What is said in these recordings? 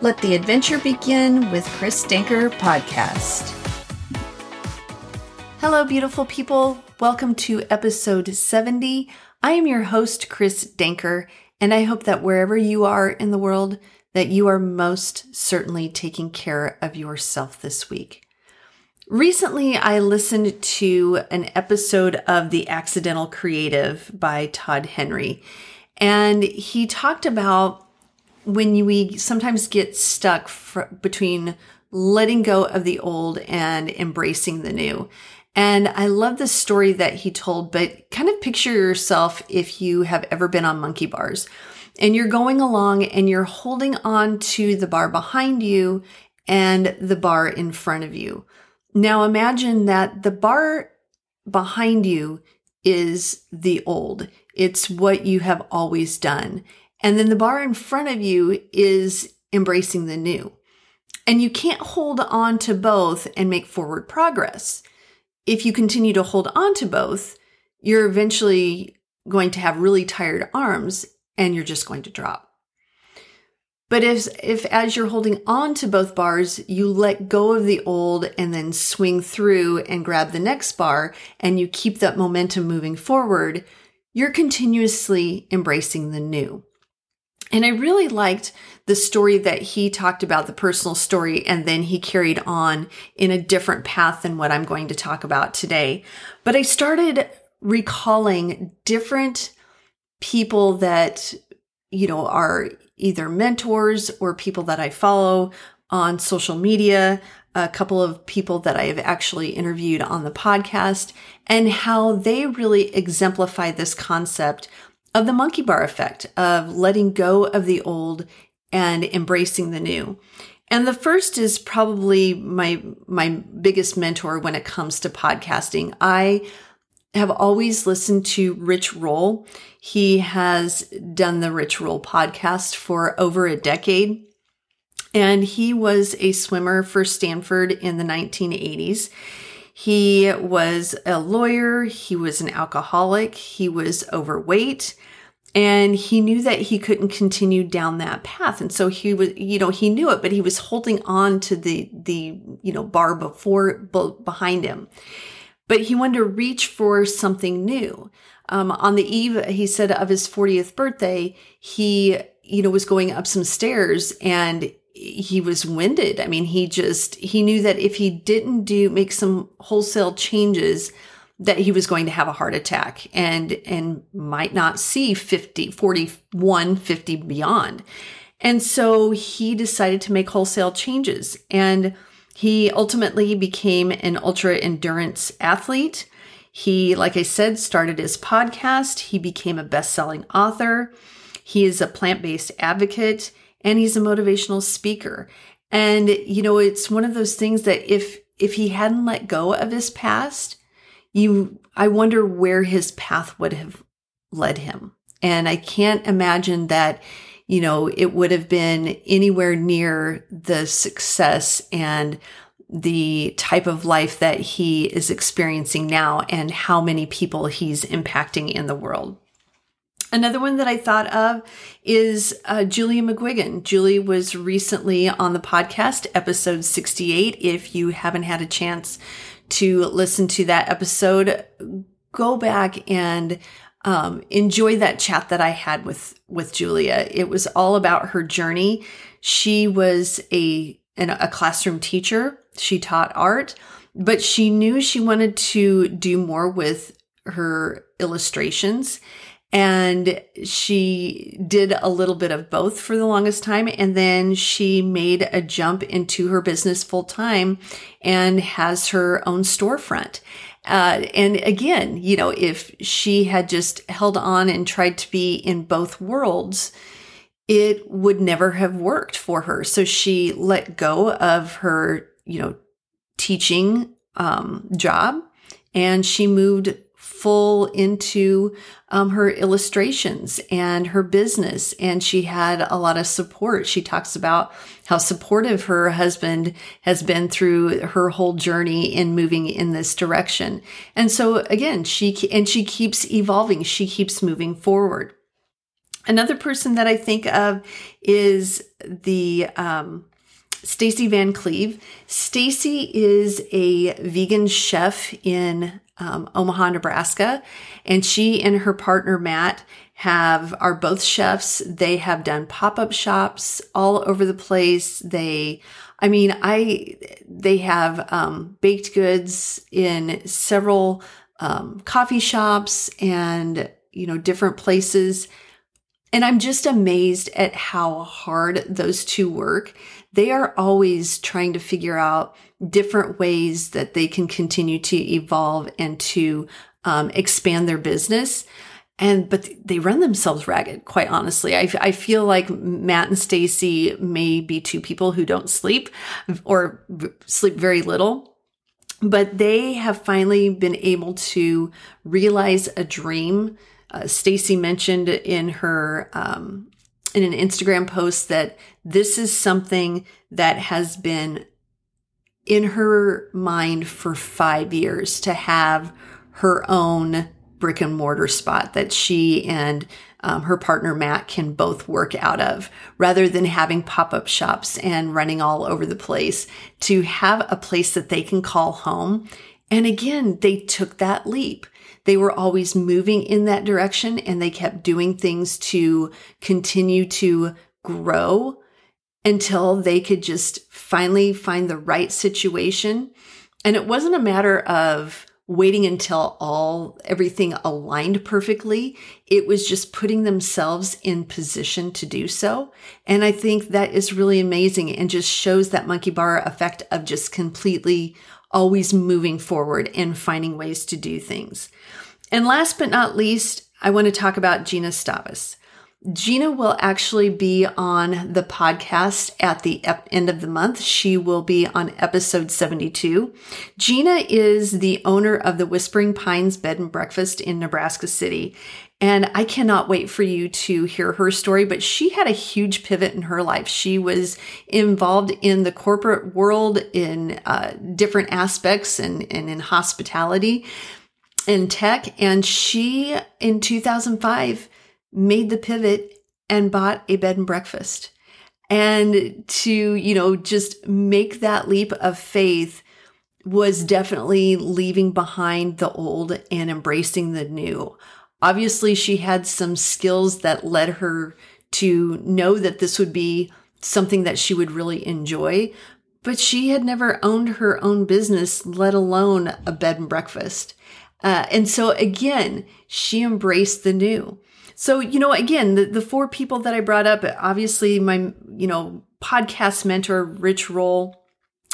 Let the adventure begin with Chris Denker Podcast. Hello, beautiful people. Welcome to episode 70. I am your host, Chris Denker, and I hope that wherever you are in the world, that you are most certainly taking care of yourself this week. Recently, I listened to an episode of The Accidental Creative by Todd Henry, and he talked about when we sometimes get stuck between letting go of the old and embracing the new. And I love the story that he told, but kind of picture yourself if you have ever been on monkey bars and you're going along and you're holding on to the bar behind you and the bar in front of you. Now imagine that the bar behind you is the old. It's what you have always done. And then the bar in front of you is embracing the new. And you can't hold on to both and make forward progress. If you continue to hold on to both, you're eventually going to have really tired arms and you're just going to drop. But if, if as you're holding on to both bars, you let go of the old and then swing through and grab the next bar and you keep that momentum moving forward, you're continuously embracing the new. And I really liked the story that he talked about, the personal story, and then he carried on in a different path than what I'm going to talk about today. But I started recalling different people that, you know, are either mentors or people that I follow on social media, a couple of people that I have actually interviewed on the podcast, and how they really exemplify this concept of the monkey bar effect of letting go of the old and embracing the new. And the first is probably my my biggest mentor when it comes to podcasting. I have always listened to Rich Roll. He has done the Rich Roll podcast for over a decade. And he was a swimmer for Stanford in the 1980s. He was a lawyer, he was an alcoholic, he was overweight, and he knew that he couldn't continue down that path. And so he was, you know, he knew it, but he was holding on to the, the, you know, bar before, behind him but he wanted to reach for something new. Um, on the eve, he said of his 40th birthday, he, you know, was going up some stairs and he was winded. I mean, he just, he knew that if he didn't do, make some wholesale changes, that he was going to have a heart attack and, and might not see 50, 41, 50 beyond. And so he decided to make wholesale changes. And he ultimately became an ultra endurance athlete. He, like I said, started his podcast. He became a best selling author. He is a plant based advocate and he's a motivational speaker. And, you know, it's one of those things that if, if he hadn't let go of his past, you, I wonder where his path would have led him. And I can't imagine that you know, it would have been anywhere near the success and the type of life that he is experiencing now and how many people he's impacting in the world. Another one that I thought of is uh, Julia McGuigan. Julie was recently on the podcast, episode 68. If you haven't had a chance to listen to that episode, go back and um, enjoy that chat that I had with with Julia. It was all about her journey. She was a an, a classroom teacher. She taught art, but she knew she wanted to do more with her illustrations. And she did a little bit of both for the longest time. And then she made a jump into her business full time and has her own storefront. Uh, and again, you know, if she had just held on and tried to be in both worlds, it would never have worked for her. So she let go of her, you know, teaching um, job and she moved full into um, her illustrations and her business. And she had a lot of support. She talks about how supportive her husband has been through her whole journey in moving in this direction. And so again, she, and she keeps evolving. She keeps moving forward. Another person that I think of is the um, Stacey Vancleave. Stacy is a vegan chef in um, Omaha, Nebraska, and she and her partner Matt have are both chefs. They have done pop-up shops all over the place. They I mean, I they have um, baked goods in several um, coffee shops and you know different places. And I'm just amazed at how hard those two work. They are always trying to figure out different ways that they can continue to evolve and to um, expand their business and but they run themselves ragged quite honestly i, I feel like matt and stacey may be two people who don't sleep or sleep very little but they have finally been able to realize a dream uh, stacey mentioned in her um, in an instagram post that this is something that has been in her mind for five years to have her own brick and mortar spot that she and um, her partner Matt can both work out of rather than having pop up shops and running all over the place to have a place that they can call home. And again, they took that leap. They were always moving in that direction and they kept doing things to continue to grow until they could just finally find the right situation. And it wasn't a matter of waiting until all everything aligned perfectly. It was just putting themselves in position to do so. And I think that is really amazing and just shows that monkey bar effect of just completely always moving forward and finding ways to do things. And last but not least, I want to talk about Jeanna Stavas. Jeanna will actually be on the podcast at the end of the month. She will be on episode 72. Jeanna is the owner of the Whispering Pines Bed and Breakfast in Nebraska City. And I cannot wait for you to hear her story, but she had a huge pivot in her life. She was involved in the corporate world in uh, different aspects and, and in hospitality and tech. And she, in 2005, made the pivot and bought a bed and breakfast. And to, you know, just make that leap of faith was definitely leaving behind the old and embracing the new. Obviously, she had some skills that led her to know that this would be something that she would really enjoy, but she had never owned her own business, let alone a bed and breakfast. Uh, and so again, she embraced the new. So, you know, again, the, the four people that I brought up, obviously my, you know, podcast mentor, Rich Roll,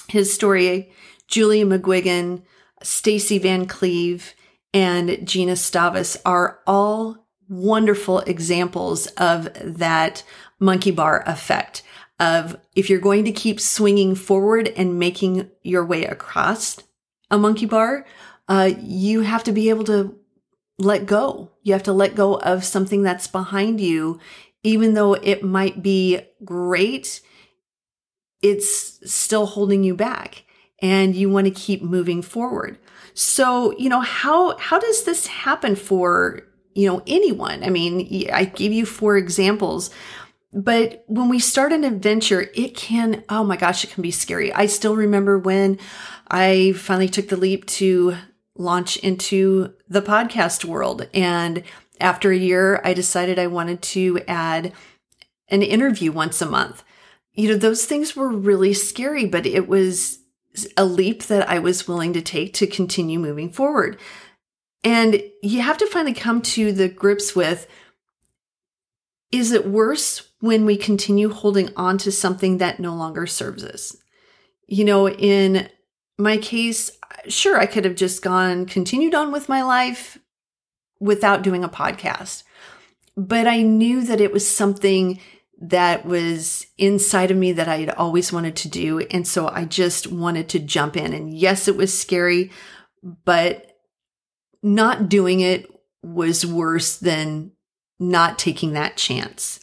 his story, Julia McGuigan, Stacey Vancleave, and Jeanna Stavas are all wonderful examples of that monkey bar effect of if you're going to keep swinging forward and making your way across a monkey bar, uh, you have to be able to let go. You have to let go of something that's behind you, even though it might be great, it's still holding you back and you want to keep moving forward. So, you know, how, how does this happen for, you know, anyone? I mean, I gave you four examples, but when we start an adventure, it can, oh my gosh, it can be scary. I still remember when I finally took the leap to launch into the podcast world. And after a year, I decided I wanted to add an interview once a month. You know, those things were really scary, but it was a leap that I was willing to take to continue moving forward. And you have to finally come to the grips with is it worse when we continue holding on to something that no longer serves us? You know, in my case, sure, I could have just gone, continued on with my life without doing a podcast. But I knew that it was something that was inside of me that I had always wanted to do. And so I just wanted to jump in. And yes, it was scary, but not doing it was worse than not taking that chance.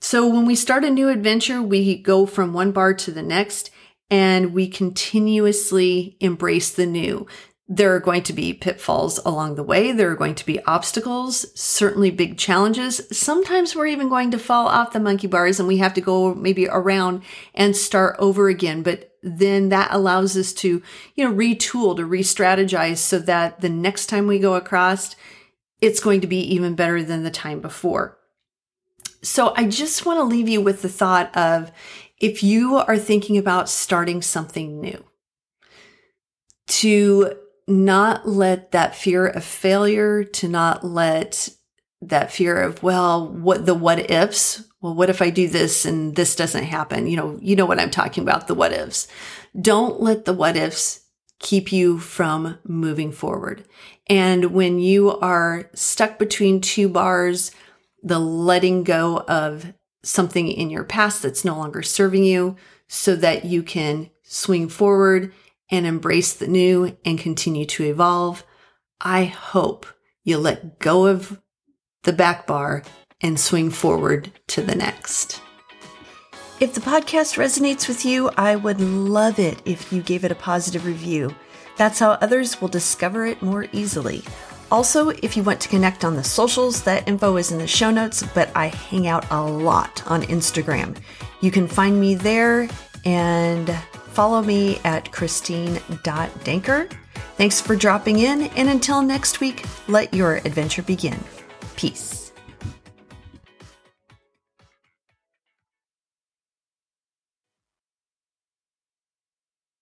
So when we start a new adventure, we go from one bar to the next and we continuously embrace the new. There are going to be pitfalls along the way. There are going to be obstacles, certainly big challenges. Sometimes we're even going to fall off the monkey bars and we have to go maybe around and start over again. But then that allows us to, you know, retool, to re-strategize so that the next time we go across, it's going to be even better than the time before. So I just want to leave you with the thought of if you are thinking about starting something new, to not let that fear of failure, to not let that fear of, well, what the what ifs, well, what if I do this and this doesn't happen? You know, you know what I'm talking about, the what ifs. Don't let the what ifs keep you from moving forward. And when you are stuck between two bars, the letting go of something in your past that's no longer serving you so that you can swing forward and embrace the new and continue to evolve. I hope you let go of the back bar and swing forward to the next. If the podcast resonates with you, I would love it if you gave it a positive review. That's how others will discover it more easily. Also, if you want to connect on the socials, that info is in the show notes, but I hang out a lot on Instagram. You can find me there and follow me at christine.denker. Thanks for dropping in, and until next week, let your adventure begin. Peace.